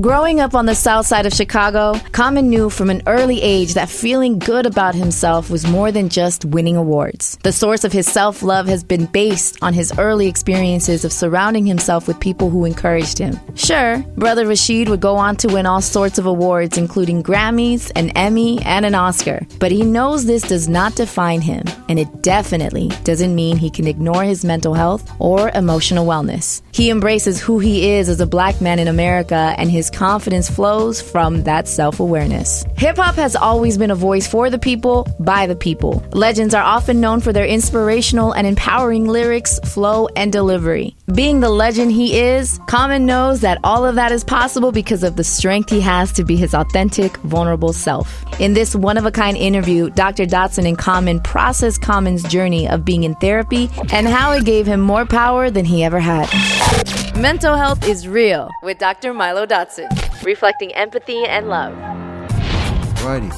Growing up on the south side of Chicago, Common knew from an early age that feeling good about himself was more than just winning awards. The source of his self love has been based on his early experiences of surrounding himself with people who encouraged him. Sure, Brother Rashid would go on to win all sorts of awards, including Grammys, an Emmy, and an Oscar, but he knows this does not define him, and it definitely doesn't mean he can ignore his mental health or emotional wellness. He embraces who he is as a black man in America and his his confidence flows from that self awareness. Hip hop has always been a voice for the people, by the people. Legends are often known for their inspirational and empowering lyrics, flow, and delivery. Being the legend he is, Common knows that all of that is possible because of the strength he has to be his authentic, vulnerable self. In this one of a kind interview, Dr. Dotson and Common process Common's journey of being in therapy and how it gave him more power than he ever had. Mental health is real with Dr. Milo Dotson, reflecting empathy and love. Righty.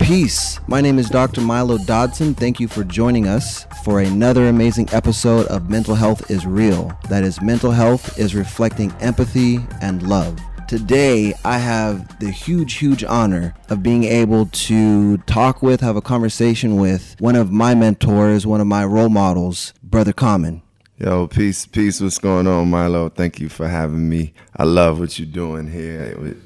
Peace. My name is Dr. Milo Dodson. Thank you for joining us for another amazing episode of Mental Health is Real. That is, mental health is reflecting empathy and love. Today, I have the huge, huge honor of being able to talk with, have a conversation with one of my mentors, one of my role models, Brother Common. Yo, peace, peace. What's going on, Milo? Thank you for having me. I love what you're doing here.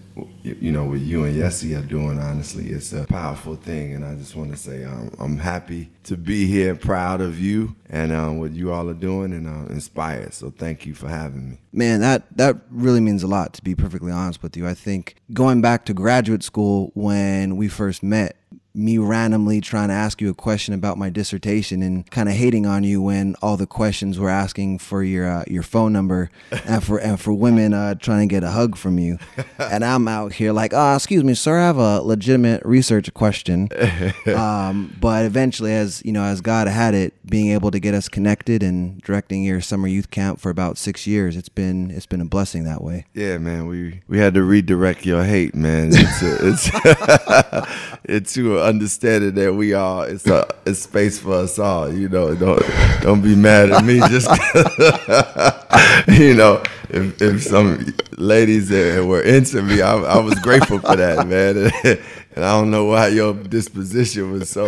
You know, what you and Yessie are doing, honestly, it's a powerful thing. And I just want to say um, I'm happy to be here, proud of you and um, what you all are doing, and uh, inspired. So thank you for having me. Man, that that really means a lot. To be perfectly honest with you, I think going back to graduate school when we first met, me randomly trying to ask you a question about my dissertation and kind of hating on you when all the questions were asking for your uh, your phone number and for and for women uh, trying to get a hug from you, and I'm out here like, oh, excuse me, sir, I have a legitimate research question. Um, but eventually, as you know, as God had it, being able to get us connected and directing your summer youth camp for about six years, it's been it's been a blessing that way. Yeah, man, we we had to redirect your hate, man. It's a, it's it's to understanding that we are it's a it's space for us all. You know, don't don't be mad at me just you know if if some ladies that were into me, I, I was grateful for that, man. And I don't know why your disposition was so,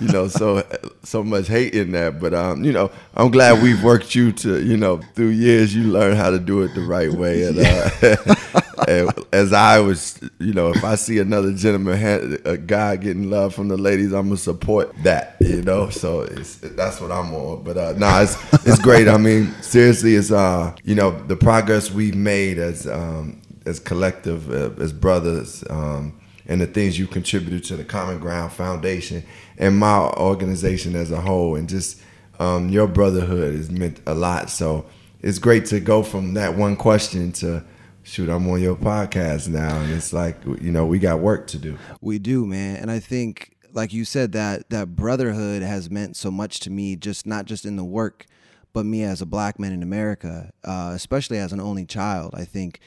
you know, so so much hate in that. But um, you know, I'm glad we've worked you to, you know, through years you learn how to do it the right way. And, uh, and as I was, you know, if I see another gentleman, a guy getting love from the ladies, I'm gonna support that. You know, so it's that's what I'm on. But uh, no, nah, it's it's great. I mean, seriously, it's uh, you know, the progress we've made as um as collective uh, as brothers. Um, and the things you contributed to the Common Ground Foundation and my organization as a whole. And just um, your brotherhood has meant a lot. So it's great to go from that one question to shoot, I'm on your podcast now. And it's like, you know, we got work to do. We do, man. And I think, like you said, that that brotherhood has meant so much to me, just not just in the work, but me as a black man in America, uh, especially as an only child. I think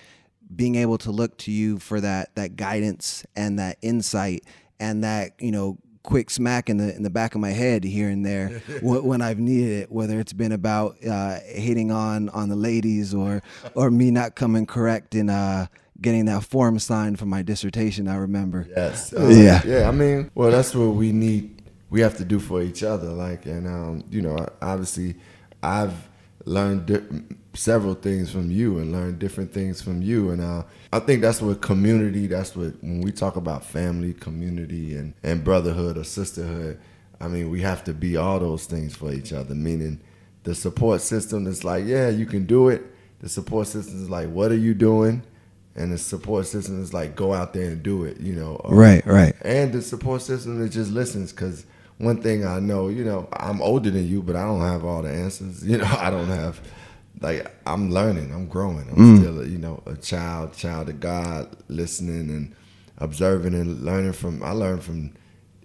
being able to look to you for that that guidance and that insight and that you know quick smack in the in the back of my head here and there when I've needed it, whether it's been about uh, hitting on on the ladies or or me not coming correct in uh, getting that form signed for my dissertation. I remember. Yes. Uh, yeah. Yeah. I mean, well, that's what we need. We have to do for each other. Like, and um, you know, obviously, I've learned several things from you and learn different things from you. And uh, I think that's what community, that's what, when we talk about family, community, and, and brotherhood or sisterhood, I mean, we have to be all those things for each other, meaning the support system is like, yeah, you can do it. The support system is like, what are you doing? And the support system is like, go out there and do it, you know. right, right. And the support system that just listens because one thing I know, you know, I'm older than you, but I don't have all the answers. You know, I don't have like I'm learning, I'm growing. I'm mm. still, a, you know, a child, child of God, listening and observing and learning from. I learn from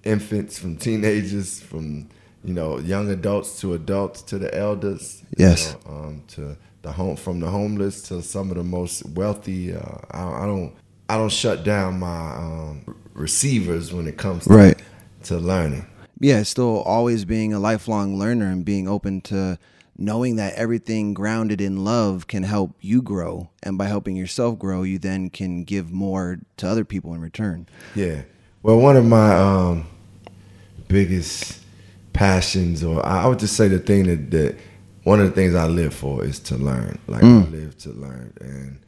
infants, from teenagers, from you know young adults to adults to the elders. Yes. You know, um, to the home, from the homeless to some of the most wealthy. Uh, I, I, don't, I don't shut down my um, receivers when it comes to, right. to learning. Yeah, still always being a lifelong learner and being open to knowing that everything grounded in love can help you grow. And by helping yourself grow, you then can give more to other people in return. Yeah. Well, one of my um, biggest passions, or I would just say the thing that, that one of the things I live for is to learn. Like mm. I live to learn, and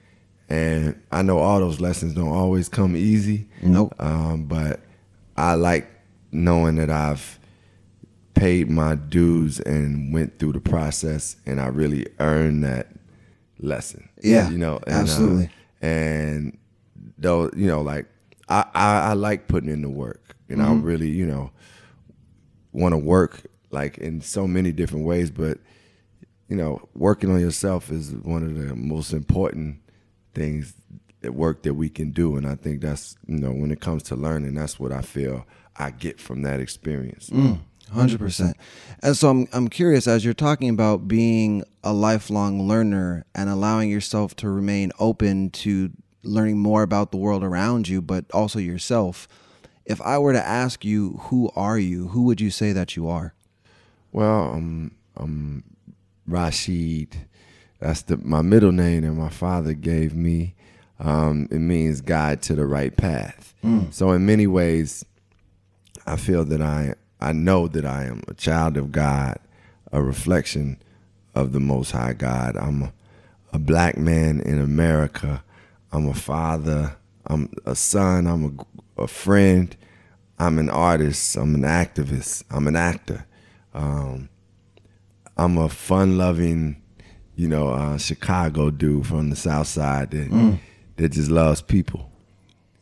and I know all those lessons don't always come easy. Nope. Um, but I like knowing that I've paid my dues and went through the process, and I really earned that lesson. Yeah, you know, and, uh, absolutely. Uh, and though, you know, like I, I, I like putting in the work, and mm-hmm. I really, you know, want to work like in so many different ways, but you know, working on yourself is one of the most important things at work that we can do. And I think that's, you know, when it comes to learning, that's what I feel I get from that experience. Mm, 100%. And so I'm, I'm curious, as you're talking about being a lifelong learner and allowing yourself to remain open to learning more about the world around you, but also yourself, if I were to ask you, who are you? Who would you say that you are? Well, um, I'm Rashid. That's the my middle name that my father gave me. Um, it means guide to the right path. Mm. So in many ways, I feel that I I know that I am a child of God, a reflection of the Most High God. I'm a, a black man in America. I'm a father. I'm a son. I'm a, a friend. I'm an artist. I'm an activist. I'm an actor. Um, I'm a fun-loving, you know, uh, Chicago dude from the South Side that mm. that just loves people.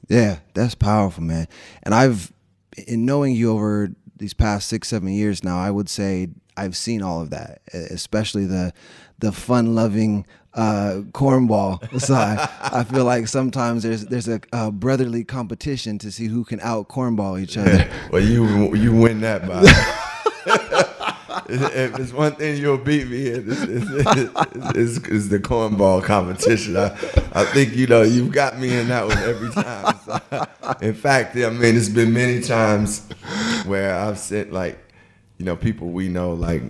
Yeah, that's powerful, man. And I've, in knowing you over these past six, seven years now, I would say I've seen all of that, especially the the fun-loving uh, cornball side. I feel like sometimes there's there's a, a, brotherly competition to see who can out cornball each other. well, you you win that by. if it's one thing you'll beat me in, it's, it's, it's, it's the cornball competition. I, I think you know you've got me in that one every time. So, in fact, I mean, it's been many times where I've said like, you know, people we know like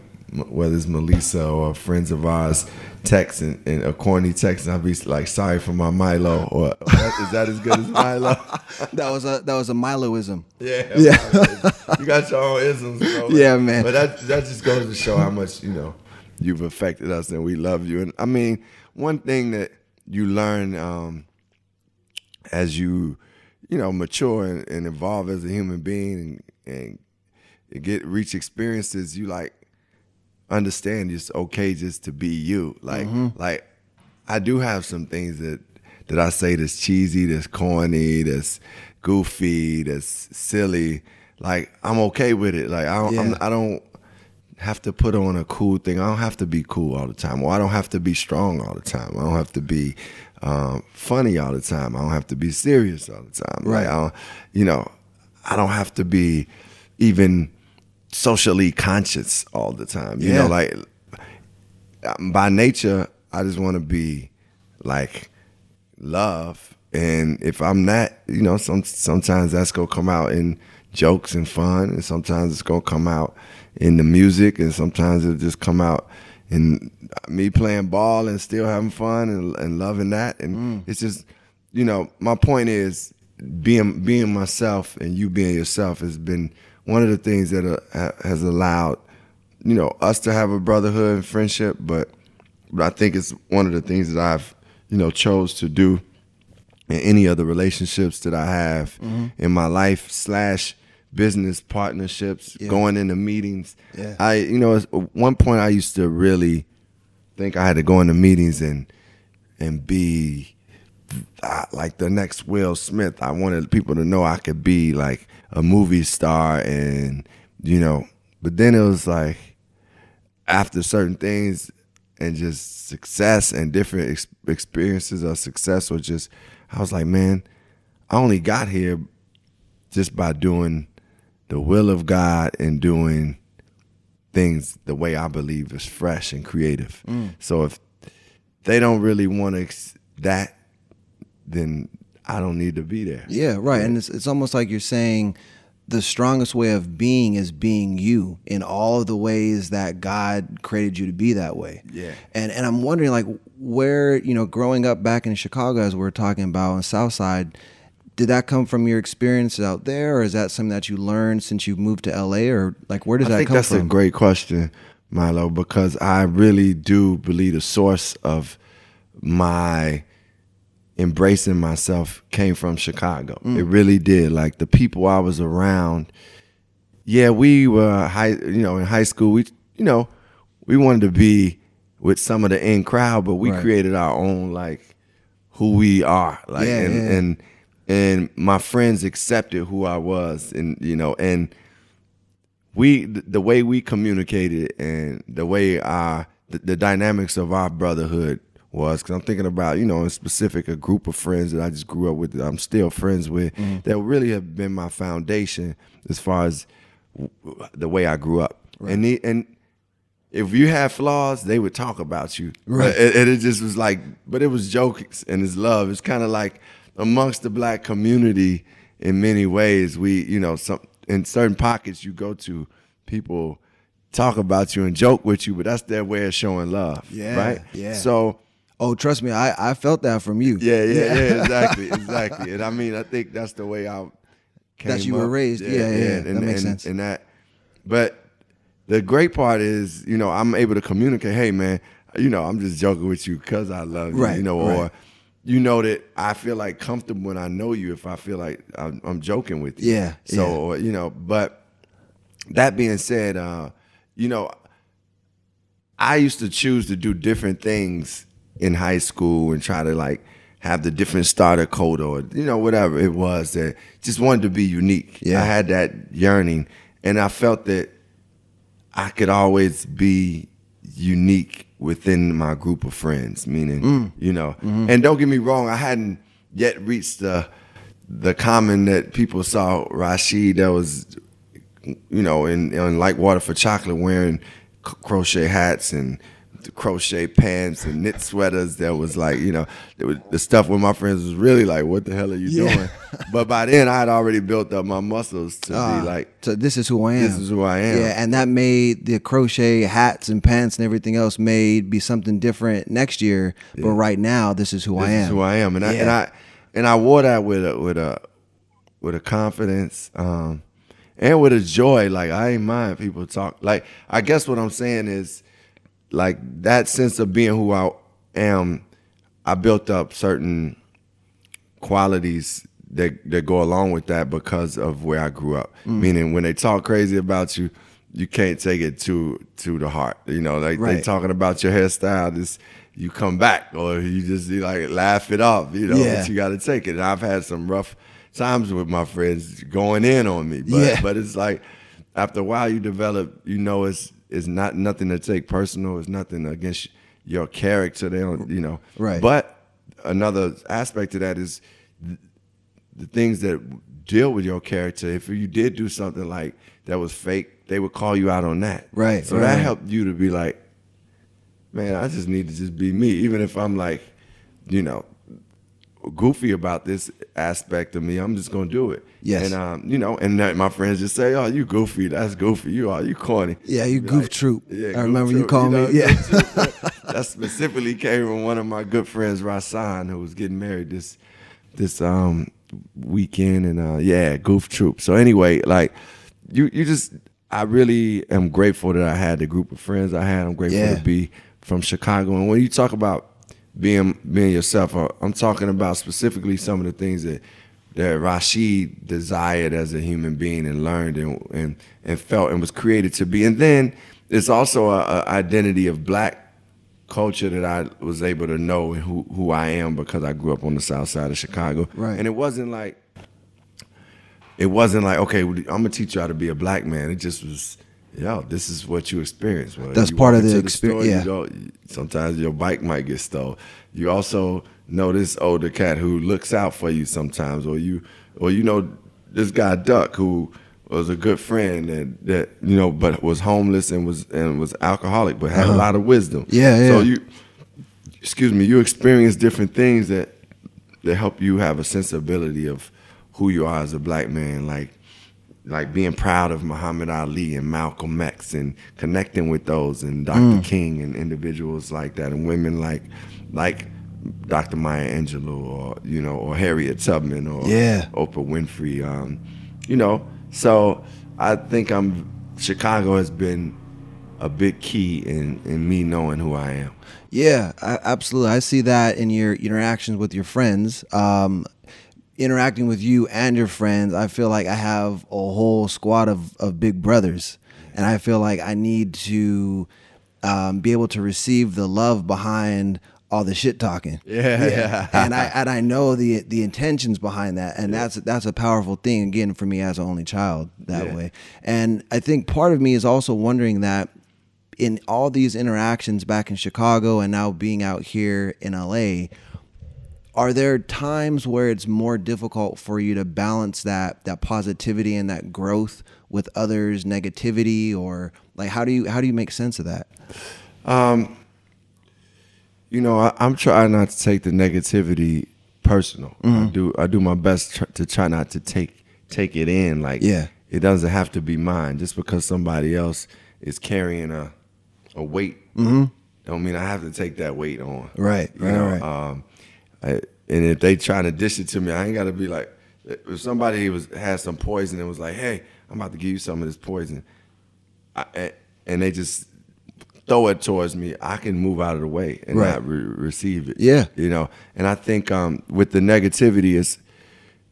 whether it's Melissa or friends of ours text and, and a corny text and I'll be like sorry for my Milo or is that as good as Milo? that was a that was a Miloism. Yeah. Yeah. you got your own isms, bro. Yeah, man. But that that just goes to show how much, you know, you've affected us and we love you. And I mean, one thing that you learn um, as you, you know, mature and, and evolve as a human being and, and get reach experiences, you like understand it's okay just to be you. Like mm-hmm. like I do have some things that that I say that's cheesy, that's corny, that's goofy, that's silly. Like I'm okay with it. Like I don't yeah. I don't have to put on a cool thing. I don't have to be cool all the time, or I don't have to be strong all the time. I don't have to be um, funny all the time. I don't have to be serious all the time. Right. Like you know, I don't have to be even socially conscious all the time. You yeah. know, like by nature, I just want to be like love. And if I'm not, you know, some sometimes that's gonna come out in jokes and fun, and sometimes it's gonna come out in the music, and sometimes it'll just come out in me playing ball and still having fun and, and loving that. And mm. it's just, you know, my point is being being myself and you being yourself has been one of the things that uh, has allowed you know us to have a brotherhood and friendship but but I think it's one of the things that I've you know chose to do in any other relationships that I have mm-hmm. in my life slash business partnerships yeah. going into meetings yeah. I you know at one point I used to really think I had to go into meetings and and be uh, like the next Will Smith I wanted people to know I could be like a movie star and you know but then it was like after certain things and just success and different ex- experiences of success or just i was like man i only got here just by doing the will of god and doing things the way i believe is fresh and creative mm. so if they don't really want ex- that then I don't need to be there. Yeah, right. And it's it's almost like you're saying the strongest way of being is being you in all of the ways that God created you to be that way. Yeah. And and I'm wondering like where, you know, growing up back in Chicago as we are talking about on South Side, did that come from your experience out there or is that something that you learned since you moved to LA or like where does I that think come that's a great question, Milo, because I really do believe the source of my embracing myself came from Chicago. Mm. It really did. Like the people I was around. Yeah, we were high. You know, in high school, we you know we wanted to be with some of the in crowd, but we Right. created our own like who we are. Like Yeah, and yeah. and and my friends accepted who I was, and you know and we the way we communicated and the way our the, the dynamics of our brotherhood was because i'm thinking about you know in specific a group of friends that i just grew up with that i'm still friends with Mm-hmm. that really have been my foundation as far as w- the way i grew up and the, and if you had flaws, they would talk about you. Right. And, and it just was like, but it was jokes and it's love. It's kind of like amongst the black community in many ways. We, you know, some in certain pockets you go to, people talk about you and joke with you, but that's their way of showing love. Yeah, Right. yeah. So Oh, trust me, I, I felt that from you. yeah, yeah, yeah, exactly, exactly. And I mean, I think that's the way I came That you were raised. Yeah, yeah, that makes and, sense. And that, but the great part is, you know, I'm able to communicate. Hey, man, you know, I'm just joking with you because I love you. Right, You know, or right. you know that I feel like comfortable when I know you. If I feel like I'm, I'm joking with you. Yeah, So yeah. or, you know, but that being said, uh, you know, I used to choose to do different things in high school and try to like have the different starter code or you know whatever it was that just wanted to be unique. Yeah. I had that yearning, and I felt that I could always be unique within my group of friends. Meaning, mm. you know, mm-hmm. and don't get me wrong, I hadn't yet reached the the common that people saw Rashid that was you know, in, in like water for chocolate, wearing crochet hats and crochet pants and knit sweaters. That was like, you know, was, the stuff with my friends was really like, what the hell are you Yeah. doing? But by then, I had already built up my muscles to Ah, be like, so this is who I am. This is who I am. Yeah, and that made the crochet hats and pants and everything else made be something different next year. But right now, this is who this I am. is who I am, and I and I and I wore that with a with a with a confidence um, and with a joy. Like I ain't mind people talk. Like I guess what I'm saying is like that sense of being who I am. I built up certain qualities that that go along with that because of where I grew up. Mm. Meaning when they talk crazy about you, you can't take it to to the heart. You know, like they talking about your hairstyle, this you come back or you just you like laugh it off, you know, Yeah. but you gotta take it. And I've had some rough times with my friends going in on me. But Yeah. but it's like after a while you develop, you know it's it's not nothing to take personal, it's nothing against your character. They don't you know. Right. But another aspect of that is the things that deal with your character. If you did do something like that was fake, they would call you out on that. Right, So right. that helped you to be like, man, I just need to just be me, even if I'm like, you know, goofy about this aspect of me. I'm just gonna do it. Yes. And um, you know, and my friends just say, "Oh, you goofy. That's goofy. You are. You corny." Yeah, you goof troop. Yeah, I goof remember you troop, called me- yeah. that specifically came from one of my good friends, Rasan, who was getting married this this um weekend, and uh, yeah, goof troop. So anyway, like you, you just, I really am grateful that I had the group of friends I had. I'm grateful Yeah. to be from Chicago. And when you talk about being being yourself, uh, I'm talking about specifically some of the things that that Rashid desired as a human being and learned and and, and felt and was created to be. And then it's also a, a identity of black culture that I was able to know and who who I am because I grew up on the south side of Chicago. Right. And it wasn't like it wasn't like okay, I'm gonna teach you how to be a black man. It just was, yo, this is what you experience. That's you part of the into exper- yeah. You sometimes your bike might get stolen. You also know this older cat who looks out for you sometimes, or you, or you know this guy Duck who was a good friend and that you know, but was homeless and was and was alcoholic, but had a lot of wisdom. Uh-huh. Yeah, So you, excuse me, you experience different things that that help you have a sensibility of who you are as a black man. Like like being proud of Muhammad Ali and Malcolm X and connecting with those and Dr. King and individuals like that and women like like Dr. Maya Angelou or you know or Harriet Tubman or Yeah. Oprah Winfrey. Um, you know, so I think I'm Chicago has been a big key in in me knowing who I am. Yeah, I, absolutely. I see that in your interactions with your friends. Um, interacting with you and your friends, I feel like I have a whole squad of, of big brothers. And I feel like I need to um, be able to receive the love behind all the shit talking. Yeah, yeah. and I and I know the the intentions behind that, and that's that's a powerful thing again for me as an only child that Yeah. way. And I think part of me is also wondering that in all these interactions back in Chicago and now being out here in LA, are there times where it's more difficult for you to balance that that positivity and that growth with others' negativity, or like how do you how do you make sense of that? um, you know, I, I'm trying not to take the negativity personal. Mm-hmm. I do I do my best tr- to try not to take take it in. Like, Yeah. it doesn't have to be mine. Just because somebody else is carrying a a weight, don't mean I have to take that weight on. Mm-hmm. Right, You right, know, right. Um, I, and if they trying to dish it to me, I ain't got to be like. If somebody was had some poison and was like, "Hey, I'm about to give you some of this poison," I, and they just throw it towards me, I can move out of the way and Right. not re- receive it. Yeah. you know. And I think um, with the negativity, is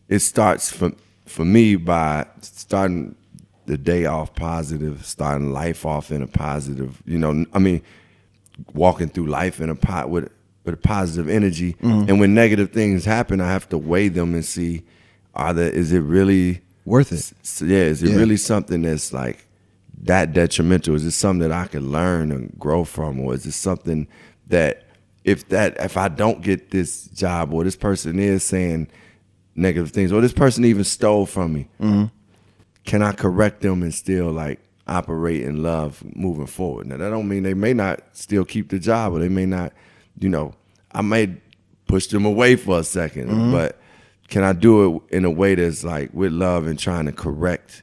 it starts for for me by starting the day off positive, starting life off in a positive. You know, I mean, walking through life in a pot with with a positive energy. Mm-hmm. And when negative things happen, I have to weigh them and see, are there is it really Worth it? S- yeah, is it Yeah. really something that's like that detrimental? Is it something that I can learn and grow from, or is it something that if that if I don't get this job or this person is saying negative things or this person even stole from me, can I correct them and still like operate in love moving forward? Now that don't mean they may not still keep the job or they may not, you know, I may push them away for a 2nd mm-hmm. but can I do it in a way that's like with love and trying to correct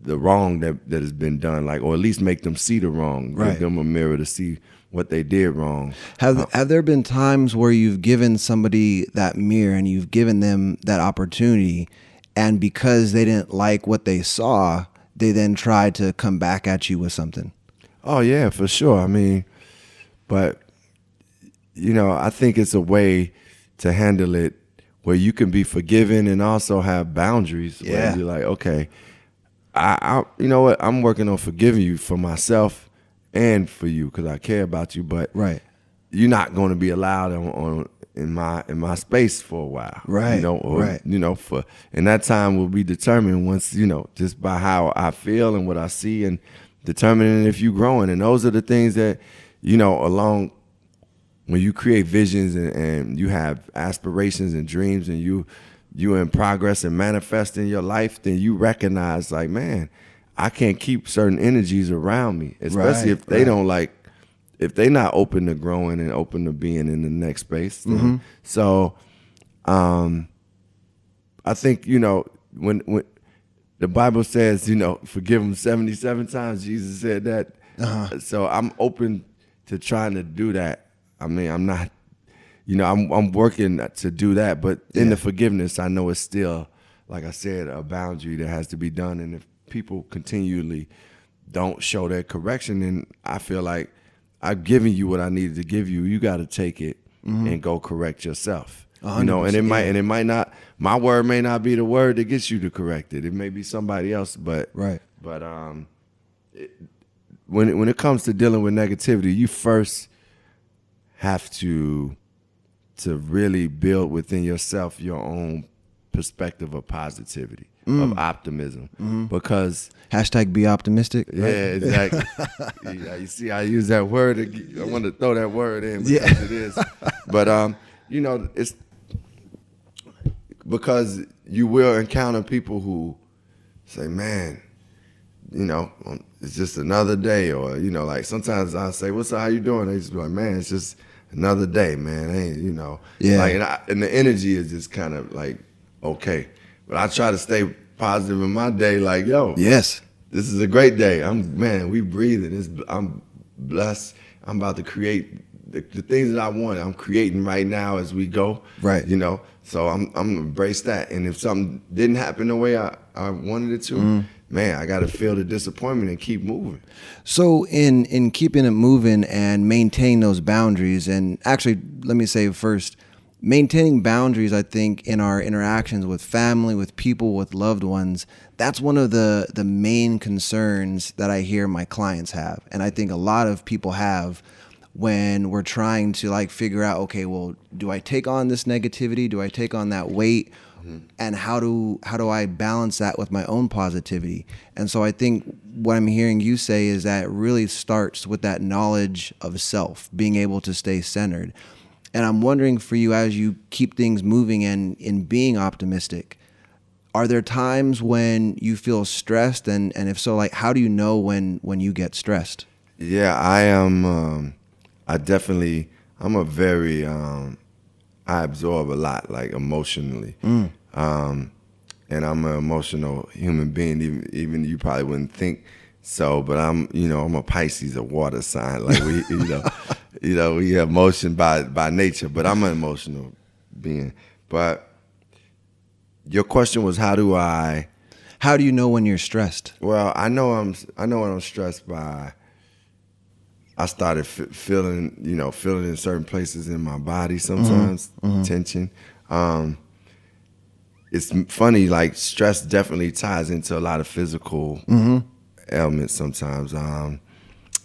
the wrong that, that has been done, like or at least make them see the wrong, Right. give them a mirror to see what they did wrong. Have uh, have there been times where you've given somebody that mirror and you've given them that opportunity, and because they didn't like what they saw, they then tried to come back at you with something? Oh yeah, for sure. I mean, but you know, I think it's a way to handle it where you can be forgiven and also have boundaries. Yeah. Where you're like, okay, I, I, you know what? I'm working on forgiving you for myself and for you because I care about you. But Right. you're not going to be allowed on, on in my in my space for a while. Right, You know, or, right. You know, for and that time will be determined once you know just by how I feel and what I see and determining if you're growing. And those are the things that you know along when you create visions and, and you have aspirations and dreams and you you in progress and manifesting your life, then you recognize like, man, I can't keep certain energies around me, especially Right, if they right. don't like if they not open to growing and open to being in the next space. Mm-hmm. So um I think, you know, when when the Bible says, you know, forgive them 77 times, Jesus said that. Uh-huh. So I'm open to trying to do that. I mean, I'm not you know, I'm I'm working to do that, but in the forgiveness, I know it's still, like I said, a boundary that has to be done. And if people continually don't show that correction, then I feel like I've given you what I needed to give you. You got to take it and go correct yourself. You know, and it might and it might not. My word may not be the word that gets you to correct it. It may be somebody else, but Right. But um, it, when it, when it comes to dealing with negativity, you first have to to really build within yourself your own perspective of positivity, of optimism, because Hashtag be optimistic. yeah, right? exactly. yeah, you see, I use that word. I want to throw that word in because Yeah. it is. But um, you know, it's because you will encounter people who say, "Man, you know, it's just another day," or you know, like sometimes I say, "What's up? How you doing?" They just be like, "Man, it's just another day, man." Ain't you know? Yeah. Like, and, I, and the energy is just kind of like okay, but I try to stay positive in my day. Like, yo, Yes. this is a great day. I'm man, we breathing. It's, I'm blessed. I'm about to create the, the things that I want. I'm creating right now as we go. Right. You know. So I'm I'm gonna embrace that. And if something didn't happen the way I, I wanted it to, mm. Man, I gotta feel the disappointment and keep moving. So in in keeping it moving and maintain those boundaries, and actually, let me say first, maintaining boundaries. I think in our interactions with family, with people, with loved ones, that's one of the the main concerns that I hear my clients have, and I think a lot of people have when we're trying to like figure out okay well do i take on this negativity do i take on that weight and how do how do i balance that with my own positivity and so i think what i'm hearing you say is that it really starts with that knowledge of self being able to stay centered and i'm wondering for you as you keep things moving and in being optimistic are there times when you feel stressed and and if so like how do you know when when you get stressed Yeah, I am. Um, I definitely. I'm a very. Um, I absorb a lot, like emotionally, um, and I'm an emotional human being. Even even you probably wouldn't think so, but I'm. You know, I'm a Pisces, a water sign. Like we, you know, you know, we have emotion by by nature, but I'm an emotional being. But your question was, how do I? how do you know when you're stressed Well, I know I'm. I know when I'm stressed by. I started f- feeling, you know, feeling in certain places in my body sometimes tension. Um, it's funny, like stress definitely ties into a lot of physical ailments sometimes. Um,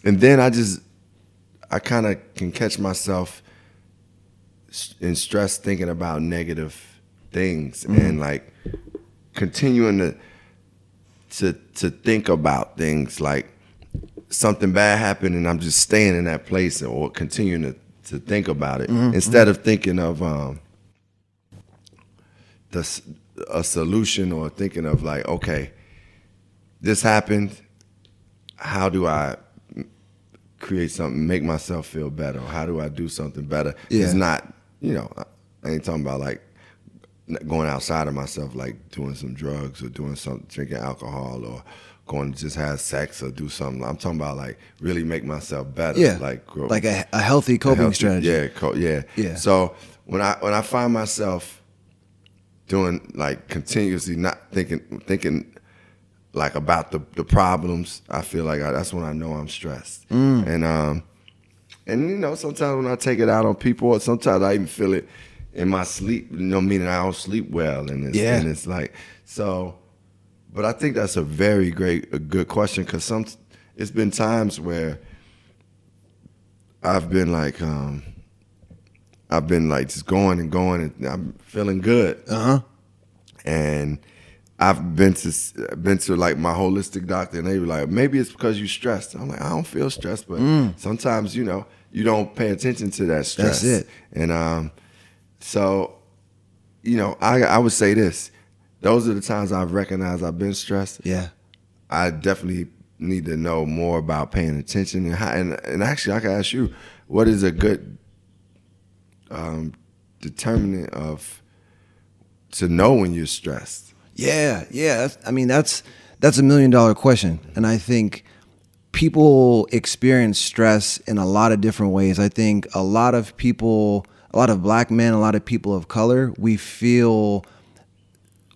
and then I just, I kind of can catch myself in stress thinking about negative things and like continuing to to to think about things like something bad happened and I'm just staying in that place or continuing to, to think about it instead of thinking of um, the a solution or thinking of like okay this happened. How do I create something make myself feel better? How do I do something better? Yeah. it's not you know I ain't talking about like going outside of myself, like doing some drugs or doing something, drinking alcohol or going to just have sex or do something. I'm talking about like really make myself better. yeah like grow, like a, a healthy a coping healthy- strategy Yeah, co- yeah, Yeah. So when I when I find myself doing like continuously not thinking thinking like about the the problems, I feel like I, that's when I know I'm stressed. Mm. And um and you know sometimes when I take it out on people, or sometimes I even feel it in my sleep. You know, meaning I don't sleep well, and it's, Yeah. and it's like so. But I think that's a very great, a good question because some. It's been times where I've been like, um, I've been like just going and going, and I'm feeling good, uh-huh and I've been to been to like my holistic doctor, and they were like, maybe it's because you're stressed. I'm like, I don't feel stressed, but sometimes you know you don't pay attention to that stress. That's it. And um, so, you know, I I would say this: those are the times I've recognized I've been stressed. yeah I definitely need to know more about paying attention and how, and, and actually I can ask you, what is a good um, determinant of to know when you're stressed? Yeah, yeah. That's, I mean, that's that's a million dollar question, and I think people experience stress in a lot of different ways. I think a lot of people, a lot of black men, a lot of people of color, we feel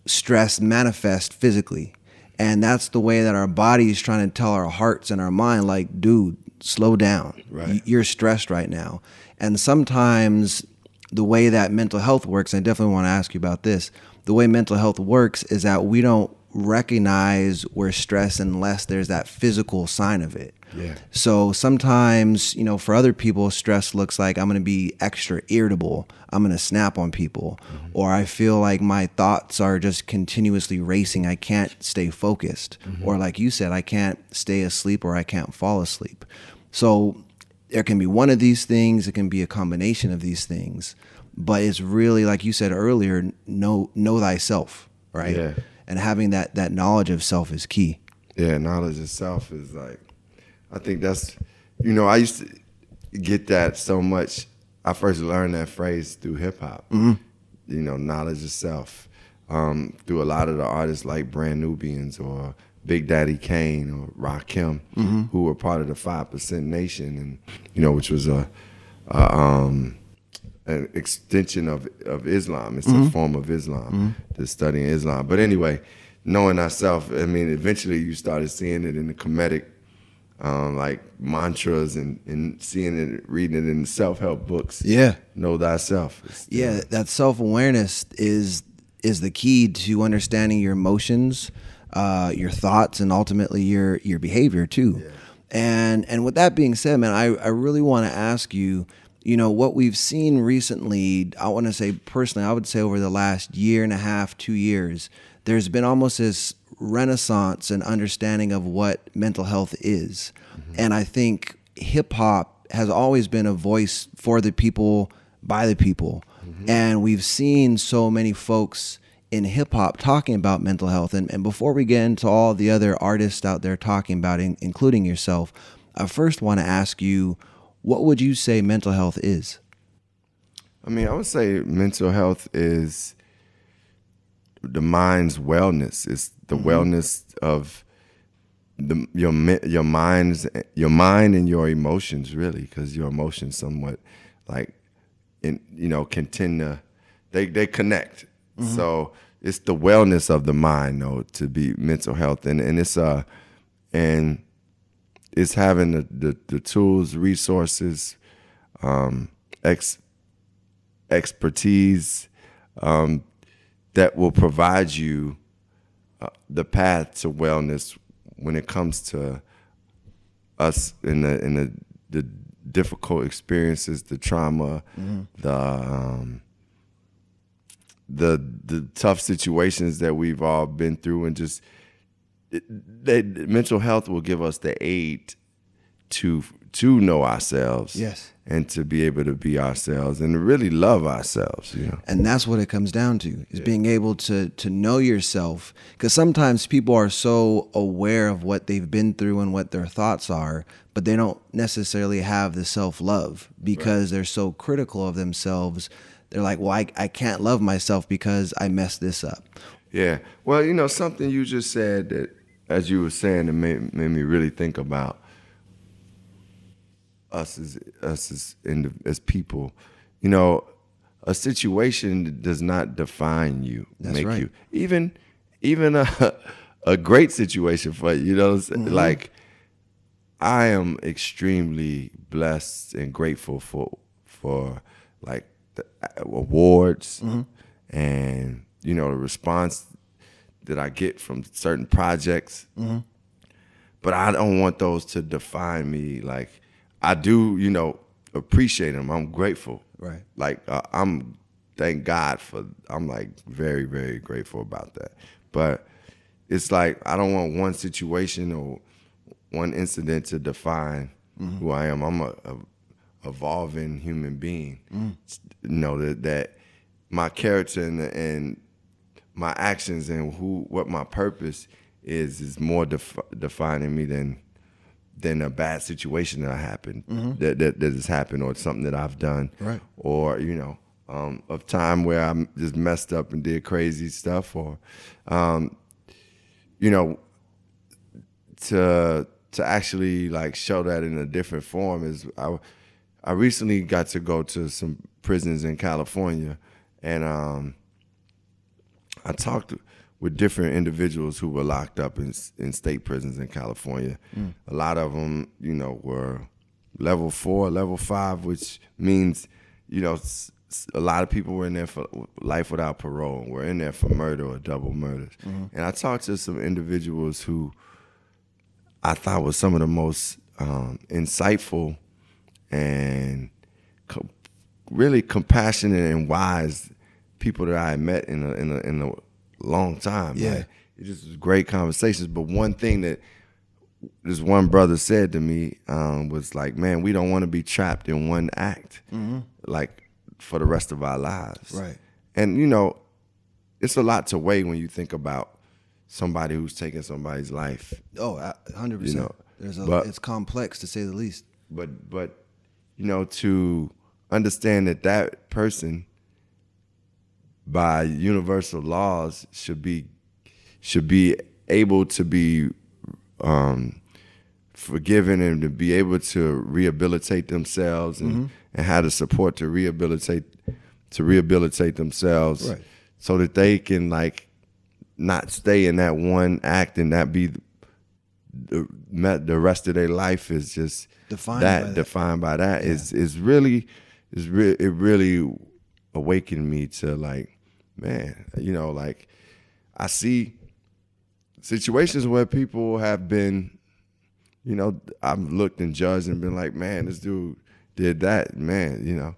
stress manifest physically, and that's the way that our body is trying to tell our hearts and our mind, like, dude, slow down. Right. You're stressed right now, and sometimes the way that mental health works, I definitely want to ask you about this. The way mental health works is that we don't recognize we're stressed unless there's that physical sign of it. Yeah. So sometimes, you know, for other people, stress looks like I'm going to be extra irritable. I'm going to snap on people. Mm-hmm. Or I feel like my thoughts are just continuously racing. I can't stay focused. Mm-hmm. Or like you said, I can't stay asleep or I can't fall asleep. So there can be one of these things, it can be a combination of these things. But it's really like you said earlier, know know thyself, right? Yeah. And having that that knowledge of self is key. Yeah, knowledge itself is like, I think that's, you know, I used to get that so much. I first learned that phrase through hip hop. You know, knowledge of self. um, through a lot of the artists like Brand Nubians or Big Daddy Kane or Rakim, Mm-hmm. who were part of the Five Percent Nation, and you know, which was a, a um, an extension of of Islam. It's Mm-hmm. a form of Islam, to studying Islam. But anyway, knowing ourselves, I mean, eventually you started seeing it in the comedic, um, like mantras and, and seeing it, reading it in self help books. Yeah. Know thyself. It's- Yeah, that self awareness is is the key to understanding your emotions, uh, your thoughts, and ultimately your your behavior too. Yeah. And and with that being said, man, I, I really want to ask you, you know, what we've seen recently. I want to say personally, I would say over the last year and a half, two years, there's been almost this renaissance and understanding of what mental health is, mm-hmm. and I think hip hop has always been a voice for the people by the people. Mm-hmm. And we've seen so many folks in hip hop talking about mental health. And, and before we get into all the other artists out there talking about it, including yourself, I first want to ask you what would you say mental health is? I mean, I would say mental health is the mind's wellness. It's the wellness of the your your mind's your mind and your emotions really, because your emotions somewhat like in you know can tend to they they connect. So it's the wellness of the mind, though, to be mental health, and and it's uh and it's having the the, the tools, resources, um, ex expertise um, that will provide you uh, the path to wellness when it comes to us in the in the, the difficult experiences, the trauma, the um, the the tough situations that we've all been through, and just it, they, mental health will give us the aid to to know ourselves, Yes. and to be able to be ourselves and to really love ourselves, you know. and that's what it comes down to is being able to to know yourself because sometimes people are so aware of what they've been through and what their thoughts are but they don't necessarily have the self-love because they're so critical of themselves they're like well I, I can't love myself because i messed this up Yeah. Well, you know, something you just said that, as you were saying, it made, made me really think about us as us as as people. You know, a situation does not define you, That's make right. you. Even even a a great situation for you. You know, what I'm saying? Mm-hmm. like I am extremely blessed and grateful for for like the awards Mm-hmm. and you know the response that I get from certain projects. Mm-hmm. But I don't want those to define me. Like I do, you know, appreciate him. I'm grateful. Right. Like uh, I'm thank God for. I'm like very very grateful about that. But it's like I don't want one situation or one incident to define who I am. I'm a, a evolving human being. You know that that my character and, and my actions and who what my purpose is is more def- defining me than than a bad situation that happened that, that that has happened or something that I've done Right. or you know um, of time where I just messed up and did crazy stuff or um, you know to to actually like show that in a different form is I I recently got to go to some prisons in California and um I talked with different individuals who were locked up in in state prisons in California. A lot of them, you know, were level 4, level 5, which means you know a lot of people were in there for life without parole. and were in there for murder or double murders. And I talked to some individuals who I thought were some of the most um, insightful and co- really compassionate and wise people that I had met in the, in a, in a long time. Yeah. It just was great conversations. But one thing that this one brother said to me um, was like, "Man, we don't want to be trapped in one act, like for the rest of our lives." Right. And you know, it's a lot to weigh when you think about somebody who's taking somebody's life. oh 100% You know, there's a but- it's complex to say the least but but you know to understand that that person by universal laws should be should be able to be um, forgiven and to be able to rehabilitate themselves and, Mm-hmm. and have the support to rehabilitate to rehabilitate themselves Right. so that they can like not stay in that one act and that be the, the rest of their life is just Defined that, by that. defined by that is is really is re- it really awakened me to like man you know like I see situations where people have been you know I've looked and judged and been like man this dude did that man you know.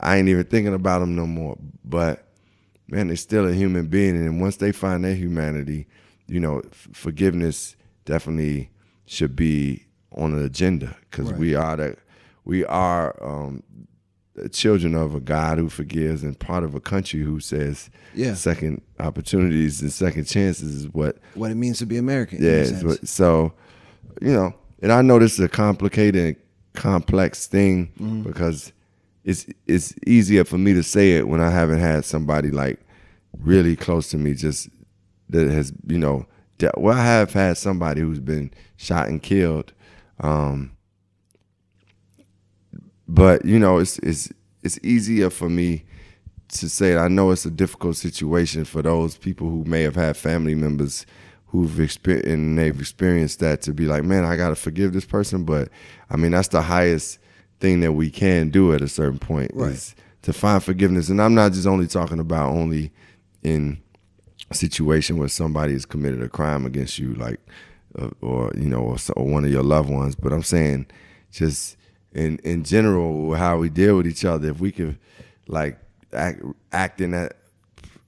I ain't even thinking about him no more. But man they're still a human being. And once they find their humanity you know f- forgiveness definitely should be on an agenda. Because Right. we are the we are um, the children of a God who forgives and part of a country who says Yeah. second opportunities and second chances is what What it means to be American. yeah a it's sense. what- so you know and I know this is a complicated complex thing Mm-hmm. because it's it's easier for me to say it when I haven't had somebody like really close to me just that has you know de- well I have had somebody who's been shot and killed um but you know it's it's it's easier for me to say it. I know it's a difficult situation for those people who may have had family members who've experienced and they've experienced that to be like, man, I gotta forgive this person. But I mean, that's the highest thing that we can do at a certain point Right. is to find forgiveness. And I'm not just only talking about only in a situation where somebody has committed a crime against you, like, uh, or you know, or, or one of your loved ones. But I'm saying, just in in general, how we deal with each other. If we could, like, act act in that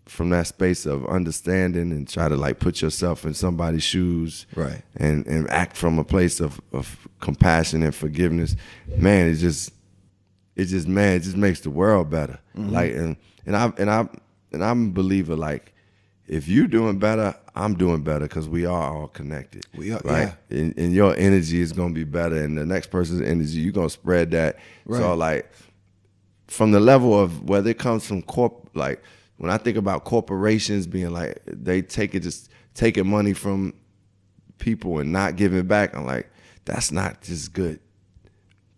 from that space of understanding and try to like put yourself in somebody's shoes, Right. And and act from a place of of compassion and forgiveness. Man, it just it just man, it just makes the world better. Mm-hmm. Like and and I and I and I'm a believer like if you're doing better, I'm doing better because we are all connected. We are- right, and, and your energy is gonna be better, and the next person's energy, you're gonna spread that. Right. So like from the level of whether it comes from corp, like when I think about corporations being like they take it just taking money from people and not giving back, I'm like that's not just good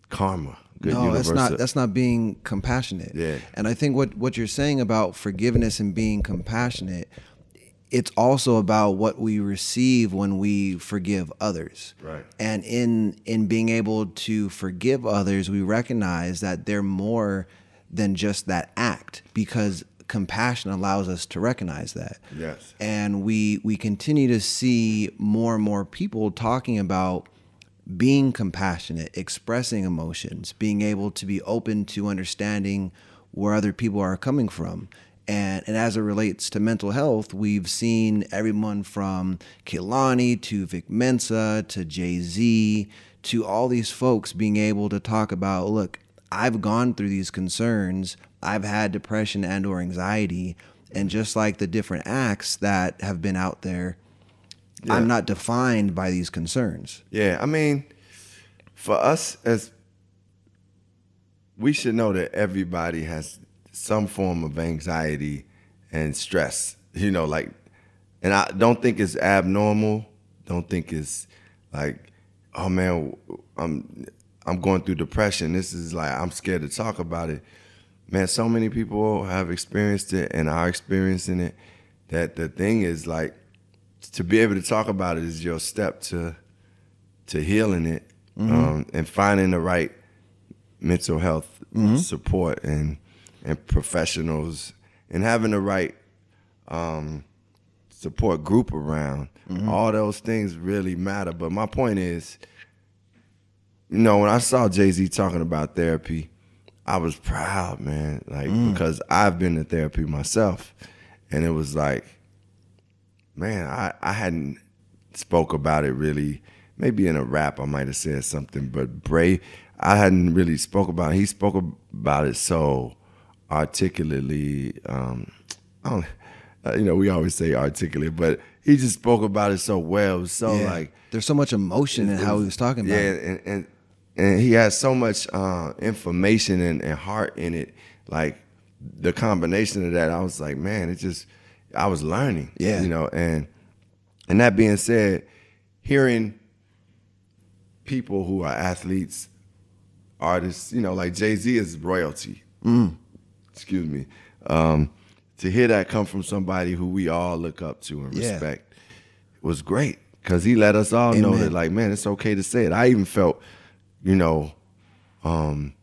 karma. Good no, that's not that's not being compassionate. Yeah. And I think what what you're saying about forgiveness and being compassionate, it's also about what we receive when we forgive others. Right. And in in being able to forgive others, we recognize that they're more than just that act because compassion allows us to recognize that. Yes. And we we continue to see more and more people talking about being compassionate, expressing emotions, being able to be open to understanding where other people are coming from. And, and as it relates to mental health, we've seen everyone from Kehlani to Vic Mensa to Jay Z to all these folks being able to talk about look, I've gone through these concerns, I've had depression and or anxiety, and just like the different acts that have been out there, I'm not defined by these concerns. Yeah, I mean, for us as we should know that everybody has some form of anxiety and stress. You know, like, and I don't think it's abnormal. Don't think it's like, oh man, I'm I'm going through depression. This is like I'm scared to talk about it. Man, so many people have experienced it and are experiencing it. That the thing is like to be able to talk about it is your step to to healing it um, and finding the right mental health support and and professionals and having the right um, support group around. All those things really matter. But my point is, you know, when I saw Jay Z talking about therapy, I was proud, man. Like because I've been to therapy myself, and it was like, man, I, I hadn't spoke about it really. Maybe in a rap I might have said something, but Bray, I hadn't really spoke about it. He spoke about it so articulately. Um, I don't, uh, you know, we always say articulate, but he just spoke about it so well. It was so Yeah. like there's so much emotion in how he was talking about yeah, it. and, and and he has so much uh, information and, and heart in it. Like the combination of that, I was like, man, it just I was learning. Yeah. You know, and and that being said, hearing people who are athletes, artists, you know, like Jay Z is royalty. Mm. Excuse me. Um, to hear that come from somebody who we all look up to and Yeah. respect was great because he let us all know that, like, man, it's okay to say it. I even felt, you know, um,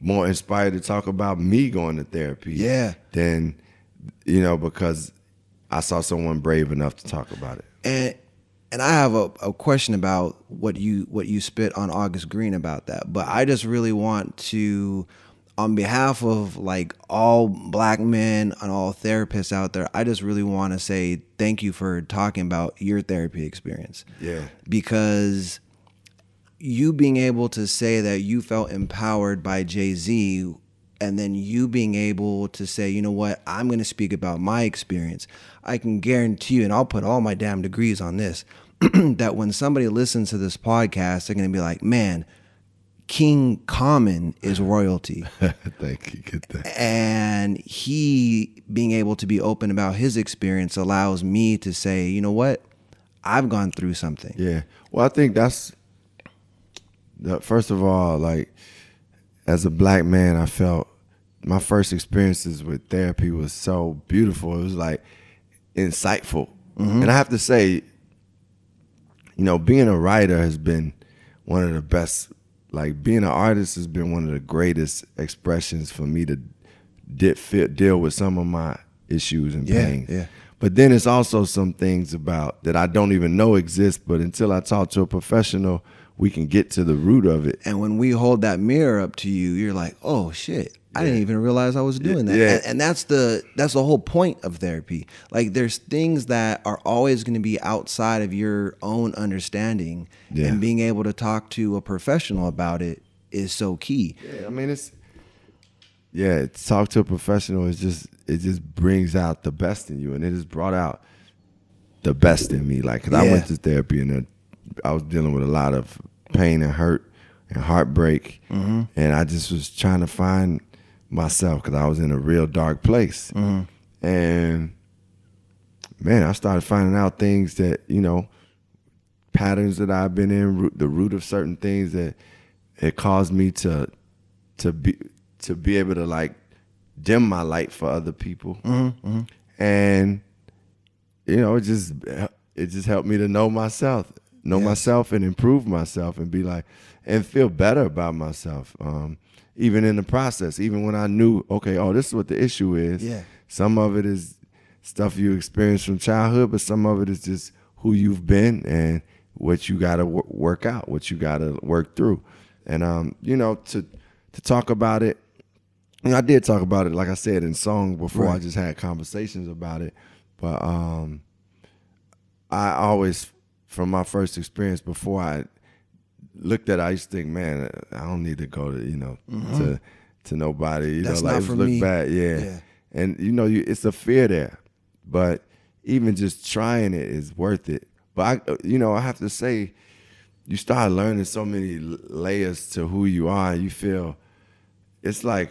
more inspired to talk about me going to therapy. Yeah. Than, you know, because I saw someone brave enough to talk about it. And and I have a, a question about what you what you spit on August Greene about that. But I just really want to on behalf of like all black men and all therapists out there, I just really want to say thank you for talking about your therapy experience. Yeah. Because you being able to say that you felt empowered by Jay Z and then you being able to say, you know what, I'm going to speak about my experience. I can guarantee you, and I'll put all my damn degrees on this, that when somebody listens to this podcast, they're going to be like, man, King Common is royalty. Thank you. Good thing. and he being able to be open about his experience allows me to say, you know what, I've gone through something. Yeah. Well, I think that's the, first of all, like as a black man, I felt my first experiences with therapy was so beautiful. It was like insightful, mm-hmm. and I have to say, you know, being a writer has been one of the best. Like being an artist has been one of the greatest expressions for me to fit, deal with some of my issues and Yeah, pains. yeah. But then it's also some things about that I don't even know exist. But until I talk to a professional, we can get to the root of it. And when we hold that mirror up to you, you're like, oh shit. I didn't even realize I was doing that. Yeah. And, and that's the that's the whole point of therapy. Like there's things that are always going to be outside of your own understanding Yeah. and being able to talk to a professional about it is so key. Yeah, I mean it's yeah, talk to a professional is just it just brings out the best in you, and it has brought out the best in me. Like, cause I went to therapy and uh, I was dealing with a lot of pain and hurt and heartbreak, and I just was trying to find myself because I was in a real dark place, mm-hmm. and man, I started finding out things that you know patterns that I've been in, root, the root of certain things that it caused me to to be to be able to like dim my light for other people, mm-hmm, mm-hmm. and you know, it just it just helped me to know myself, know myself, and improve myself, and be like, and feel better about myself. Um, even in the process, even when I knew, okay, oh, this is what the issue is. Yeah. Some of it is stuff you experienced from childhood, but some of it is just who you've been and what you got to w- work out, what you got to work through. And um, you know, to to talk about it, you know, I did talk about it, like I said, in song before. I just had conversations about it, but um, I always, from my first experience, before I looked at, I used to think, man, I don't need to go to you know to to nobody. You Mm-hmm. That's know, like not for look me. bad, yeah. Yeah. And you know, you, it's a fear there, but even just trying it is worth it. But I, you know, I have to say, you start learning so many layers to who you are. And you feel it's like